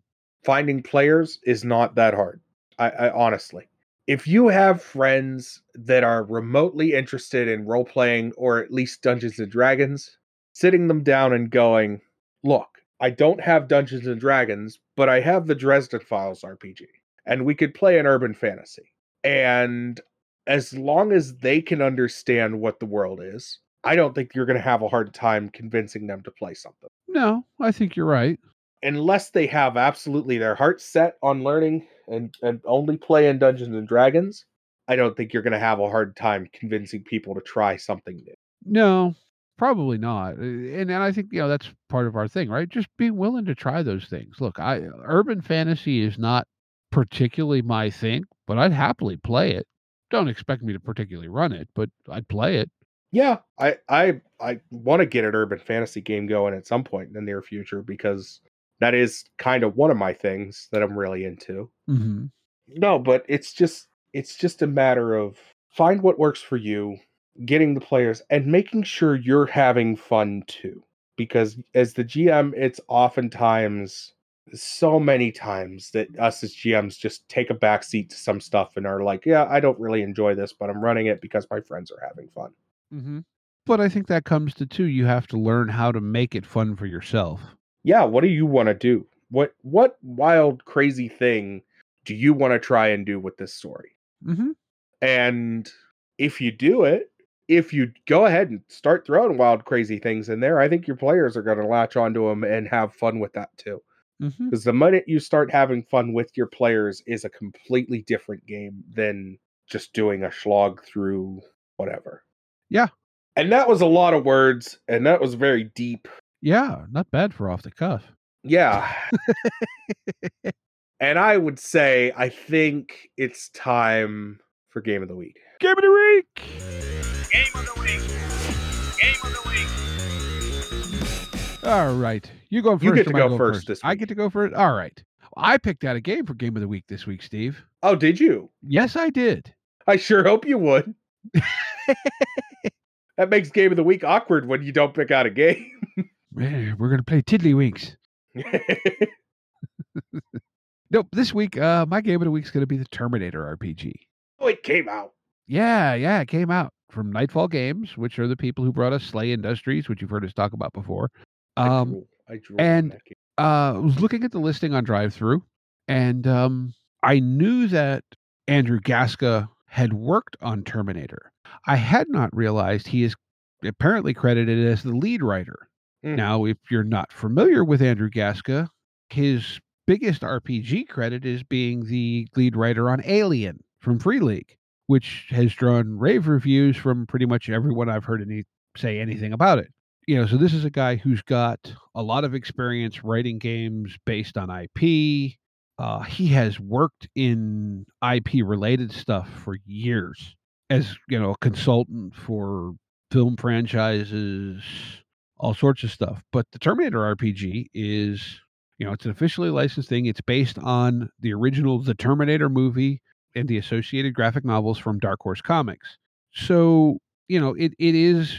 finding players is not that hard. I, I honestly, if you have friends that are remotely interested in role playing or at least Dungeons and Dragons, sitting them down and going, look, I don't have Dungeons and Dragons, but I have the Dresden Files RPG, and we could play an urban fantasy. And as long as they can understand what the world is, I don't think you're going to have a hard time convincing them to play something No, I think you're right. unless they have absolutely their heart set on learning and, and only play in Dungeons and Dragons, I don't think you're going to have a hard time convincing people to try something new. No, probably not. Uh, And and I think you know that's part of our thing, right? Just be willing to try those things. Look, I urban fantasy is not particularly my thing, but I'd happily play it. Don't expect me to particularly run it, but I'd play it. Yeah, I I I want to get an urban fantasy game going at some point in the near future because that is kind of one of my things that I'm really into. Mm-hmm. No, but it's just it's just a matter of find what works for you, getting the players and making sure you're having fun too. Because as the GM, it's oftentimes so many times that us as GMs just take a backseat to some stuff and are like, yeah, I don't really enjoy this, but I'm running it because my friends are having fun. Mm-hmm. But I think that comes to two. You have to learn how to make it fun for yourself. Yeah, what do you want to do? What what wild crazy thing do you want to try and do with this story? Mm-hmm. And if you do it, if you go ahead and start throwing wild, crazy things in there, I think your players are going to latch onto them and have fun with that too. Mm-hmm. Because the minute you start having fun with your players is a completely different game than just doing a slog through whatever. Yeah. And that was a lot of words, and that was very deep. Yeah, not bad for off the cuff. Yeah. and I would say, I think it's time for Game of the Week. Game of the week. Game of the week. Game of the week. All right, you go first. You get to go going first this I get to go first. All right. I picked out a game for game of the week this week, Steve. Oh, did you? Yes, I did. I sure hope you would. that makes Game of the Week awkward when you don't pick out a game. Man, we're gonna play Tiddlywinks. Nope. This week, uh, my game of the week is gonna be the Terminator RPG. oh, it came out. Yeah, yeah, it came out from Nightfall Games, which are the people who brought us SLA Industries, which you've heard us talk about before. I Um. I drool on and- uh, I was looking at the listing on DriveThru, and um, I knew that Andrew Gaska had worked on Terminator. I had not realized he is apparently credited as the lead writer. Mhm. Now, if you're not familiar with Andrew Gaska, his biggest RPG credit is being the lead writer on Alien from Free League, which has drawn rave reviews from pretty much everyone I've heard any say anything about it. You know, so this is a guy who's got a lot of experience writing games based on IP. Uh, he has worked in IP related stuff for years as you know a consultant for film franchises, all sorts of stuff. But the Terminator RPG is, you know, it's an officially licensed thing. It's based on the original The Terminator movie and the associated graphic novels from Dark Horse Comics. So, you know, it, it is,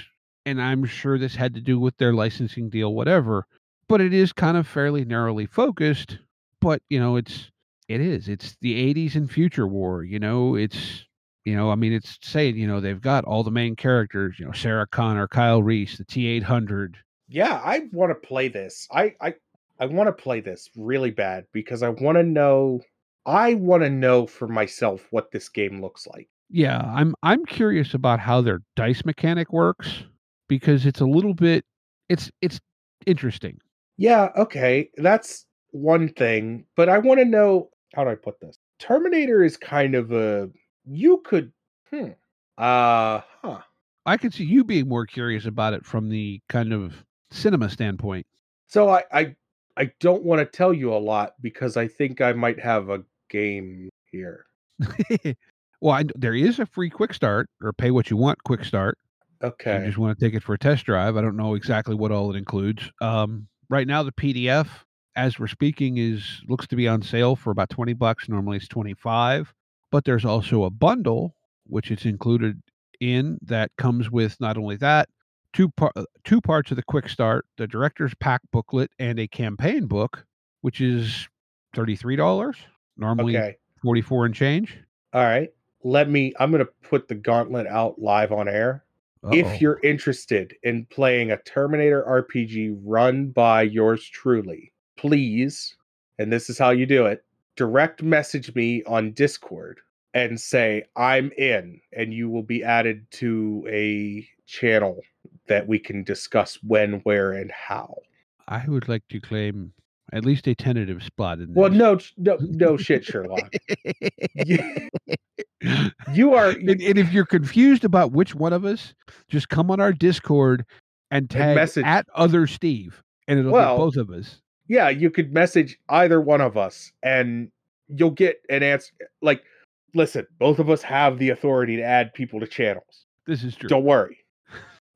and I'm sure this had to do with their licensing deal, whatever, but it is kind of fairly narrowly focused. But, you know, it's, it is. It's the 80s and future war, you know, it's, you know, I mean, it's saying, you know, they've got all the main characters, you know, Sarah Connor, Kyle Reese, the T 800. Yeah, I want to play this. I I I want to play this really bad because I want to know. I want to know for myself what this game looks like. Yeah, I'm I'm curious about how their dice mechanic works because it's a little bit it's it's interesting. Yeah, okay, that's one thing, but I want to know how do I put this? Terminator is kind of a you could hmm uh huh. I could see you being more curious about it from the kind of cinema standpoint. So I I I don't want to tell you a lot because I think I might have a game here. well, I, there is a free quick start or pay what you want quick start. If Okay. you just want to take it for a test drive, I don't know exactly what all it includes. Um, right now, the PDF, as we're speaking, is looks to be on sale for about twenty bucks. Normally, it's twenty five. But there's also a bundle which it's included in that comes with not only that two par- uh, two parts of the quick start, the director's pack booklet, and a campaign book, which is thirty three dollars. Normally Okay. forty four and change. All right. Let me. I'm going to put the gauntlet out live on air. Uh-oh. If you're interested in playing a Terminator RPG run by yours truly, please, and this is how you do it, direct message me on Discord and say, I'm in, and you will be added to a channel that we can discuss when, where, and how. I would like to claim at least a tentative spot in this. Well, no, no, no shit, Sherlock. You, you are and, and if you're confused about which one of us, just come on our Discord and tag message- at other Steve, and it'll Well, both of us. yeah, you could message either one of us and you'll get an answer. Like, listen, both of us have the authority to add people to channels. This is true. Don't worry.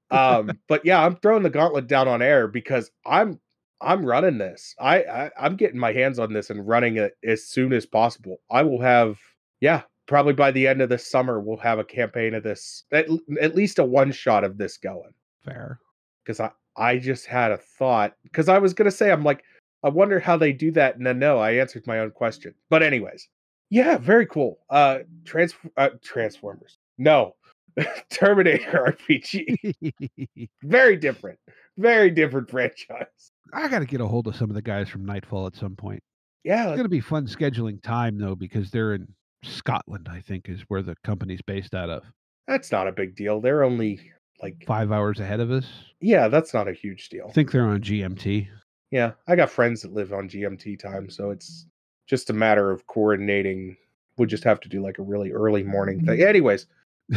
Um, but yeah, I'm throwing the gauntlet down on air because I'm I'm running this. I, I I'm getting my hands on this and running it as soon as possible. I will have yeah, probably by the end of the summer we'll have a campaign of this at, at least a one shot of this going. Fair. because I I just had a thought because I was gonna say I'm like I wonder how they do that and then no I answered my own question. But anyways yeah very cool. Uh trans uh, Transformers. No. Terminator RPG very different. Very different franchise I got to get a hold of some of the guys from Nightfall at some point. yeah It's going to be fun scheduling time though, because they're in Scotland. I think is where the company's based out of. that's not a big deal they're only like Five hours ahead of us. yeah that's not a huge deal I think they're on GMT. yeah I got friends that live on GMT time so it's just a matter of coordinating we'll just have to do like a really early morning thing anyways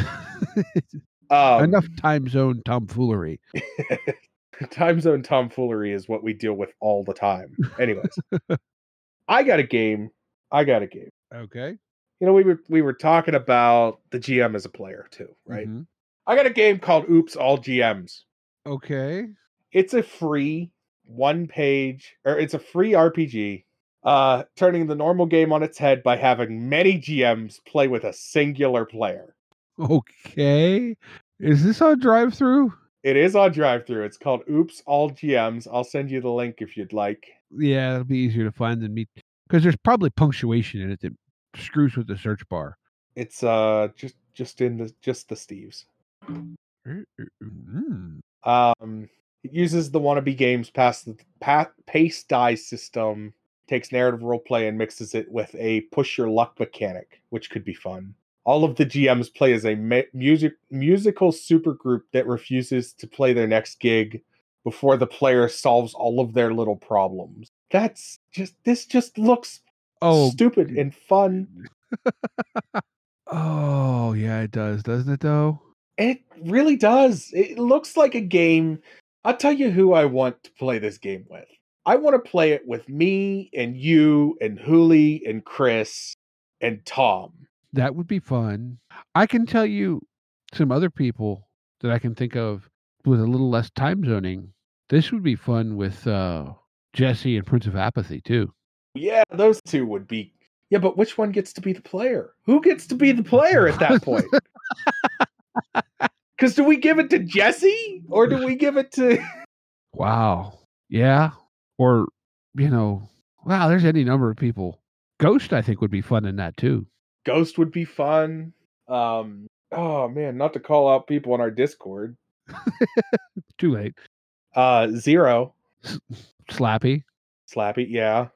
um, Enough time zone tomfoolery. time zone tomfoolery is what we deal with all the time. Anyways, I got a game. I got a game. Okay. You know, we were we were talking about the GM as a player too, right? Mhm. I got a game called Oops All GMs. Okay. It's a free one page or it's a free RPG uh turning the normal game on its head by having many GMs play with a singular player. Okay. Is this on DriveThru? It is on DriveThru. It's called Oops All GMs. I'll send you the link if you'd like. Yeah, it'll be easier to find than me because there's probably punctuation in it that screws with the search bar. It's uh just just in the just the Steves. Mm. Um, it uses the wannabe games past the pa- pace die system, takes narrative role play and mixes it with a push your luck mechanic, which could be fun. All of the GMs play as a ma- music musical supergroup that refuses to play their next gig before the player solves all of their little problems. That's just this just looks Oh, stupid and fun. oh, yeah, it does, doesn't it? Though. It really does. It looks like a game. I'll tell you who I want to play this game with. I want to play it with me and you and Hooli and Chris and Tom. That would be fun. I can tell you some other people that I can think of with a little less time zoning. This would be fun with uh, Jesse and Prince of Apathy too. Yeah, those two would be. Yeah, but which one gets to be the player? Who gets to be the player at that point? Because do we give it to Jesse or do we give it to. Wow. Yeah. Or, you know, wow, there's any number of people. Ghost, I think, would be fun in that too. Ghost would be fun. Um, oh man, not to call out people on our Discord. Too late. Uh, Zero. Slappy. Slappy, yeah.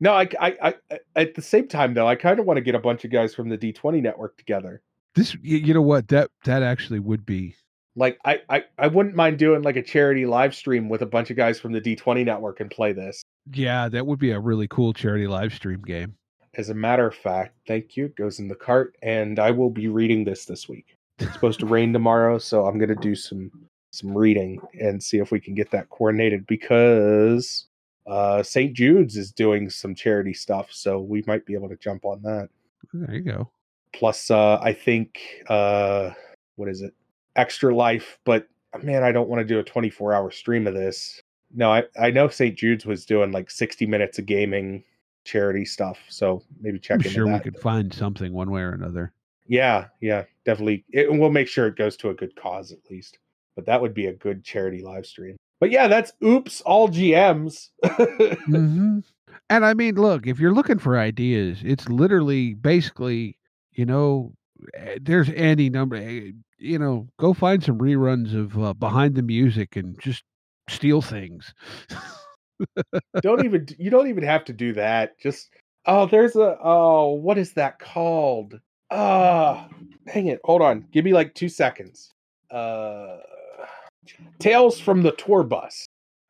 No, I, I, I, at the same time though, I kind of want to get a bunch of guys from the D20 network together. This, you know what? That that actually would be. Like, I, I, I wouldn't mind doing like a charity live stream with a bunch of guys from the D20 network and play this. Yeah, that would be a really cool charity live stream game. As a matter of fact, thank you. It goes in the cart, and I will be reading this this week. It's supposed to rain tomorrow, so I'm gonna do some some reading and see if we can get that coordinated because uh St. Jude's is doing some charity stuff, so we might be able to jump on that. There you go. plus uh i think uh what is it Extra Life, but man, I don't want to do a 24 hour stream of this. No, I, I know St. Jude's was doing like 60 minutes of gaming charity stuff. So maybe check I'm sure we could find something one way or another. Yeah, yeah, definitely. It, we'll make sure it goes to a good cause at least. But that would be a good charity live stream. But yeah, that's oops, all GMs. hmm And I mean, look, if you're looking for ideas, it's literally basically, you know, eh, there's any number, eh, you know, go find some reruns of uh, Behind the Music and just steal things. don't even you don't even have to do that. Just oh, there's a oh, what is that called? Ah, hang it. Hold on. Give me like two seconds. Uh Tales from the Tour Bus.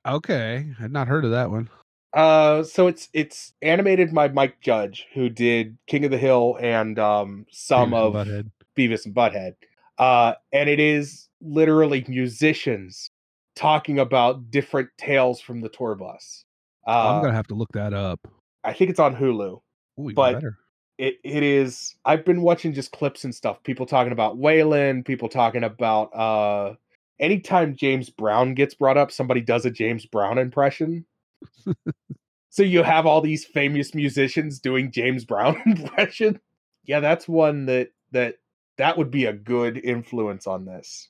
Okay, I'd not heard of that one. Uh, so it's it's animated by Mike Judge, who did King of the Hill and um some Beavis of and Beavis and Butthead. Uh, and it is literally musicians talking about different tales from the tour bus. Uh, I'm gonna have to look that up. I think it's on Hulu. Ooh, but- better. It it is. I've been watching just clips and stuff. People talking about Waylon. People talking about uh. Anytime James Brown gets brought up, somebody does a James Brown impression. so you have all these famous musicians doing James Brown impression. Yeah, that's one that that that would be a good influence on this.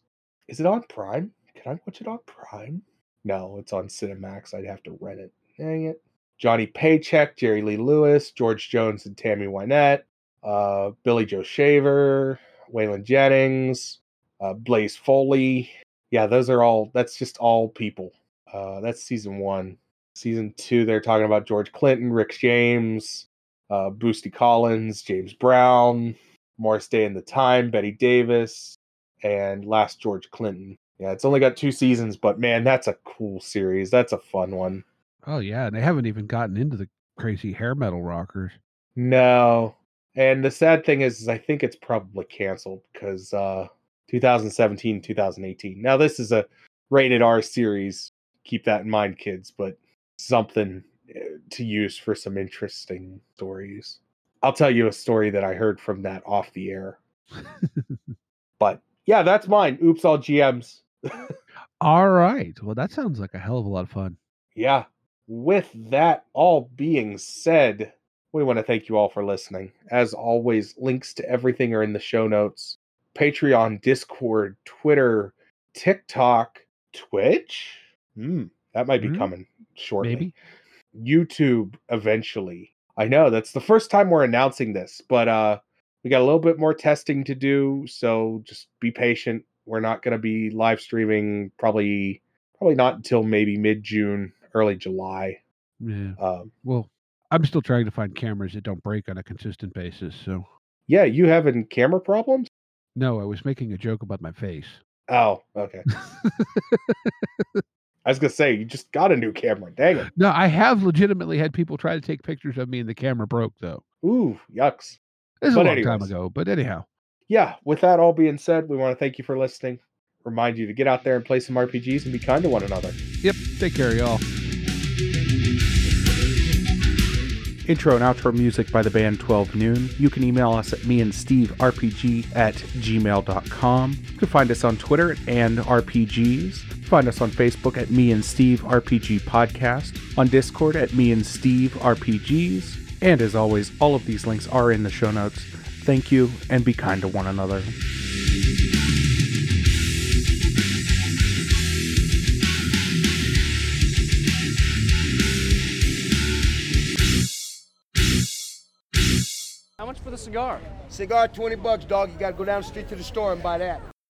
Is it on Prime? Can I watch it on Prime? No, it's on Cinemax. I'd have to rent it. Dang it. Johnny Paycheck, Jerry Lee Lewis, George Jones and Tammy Wynette, uh, Billy Joe Shaver, Waylon Jennings, uh, Blaze Foley. Yeah, those are all, that's just all people. Uh, that's season one. Season two, they're talking about George Clinton, Rick James, uh, Bootsy Collins, James Brown, Morris Day in the Time, Betty Davis, and Last George Clinton. Yeah, it's only got two seasons, but man, that's a cool series. That's a fun one. Oh yeah, and they haven't even gotten into the crazy hair metal rockers. No. And the sad thing is, is I think it's probably canceled because uh 2017, 2018. Now this is a rated R series. Keep that in mind, kids, but something uh, to use for some interesting stories. I'll tell you a story that I heard from that off the air. But yeah, that's mine. Oops, all GMs. All right. Well, that sounds like a hell of a lot of fun. Yeah. With that all being said, we want to thank you all for listening. As always, links to everything are in the show notes Patreon, Discord, Twitter, TikTok, Twitch. Hmm, that might be Hmm, coming shortly. Maybe. YouTube eventually. I know that's the first time we're announcing this, but uh we got a little bit more testing to do, so just be patient. We're not going to be live streaming probably probably not until maybe mid-June, early July. Yeah. Um Well, I'm still trying to find cameras that don't break on a consistent basis. So yeah, you having camera problems? no, I was making a joke about my face. Oh, okay. I was going to say you just got a new camera. Dang it. No, I have legitimately had people try to take pictures of me and the camera broke though. Ooh, yucks. This is But a long time ago, but anyhow. yeah, with that all being said, we want to thank you for listening. Remind you to get out there and play some RPGs and be kind to one another. Yep. Take care, y'all. Intro and outro music by the band 12 Noon. You can email us at me and Steve RPG at gmail.com. You can find us on Twitter at and RPGs. Find us on Facebook at Me and Steve RPG Podcast, on Discord at Me and Steve RPGs. And as always, all of these links are in the show notes. Thank you and be kind to one another. How much for the cigar? Cigar, 20 bucks, dog. You gotta go down the street to the store and buy that.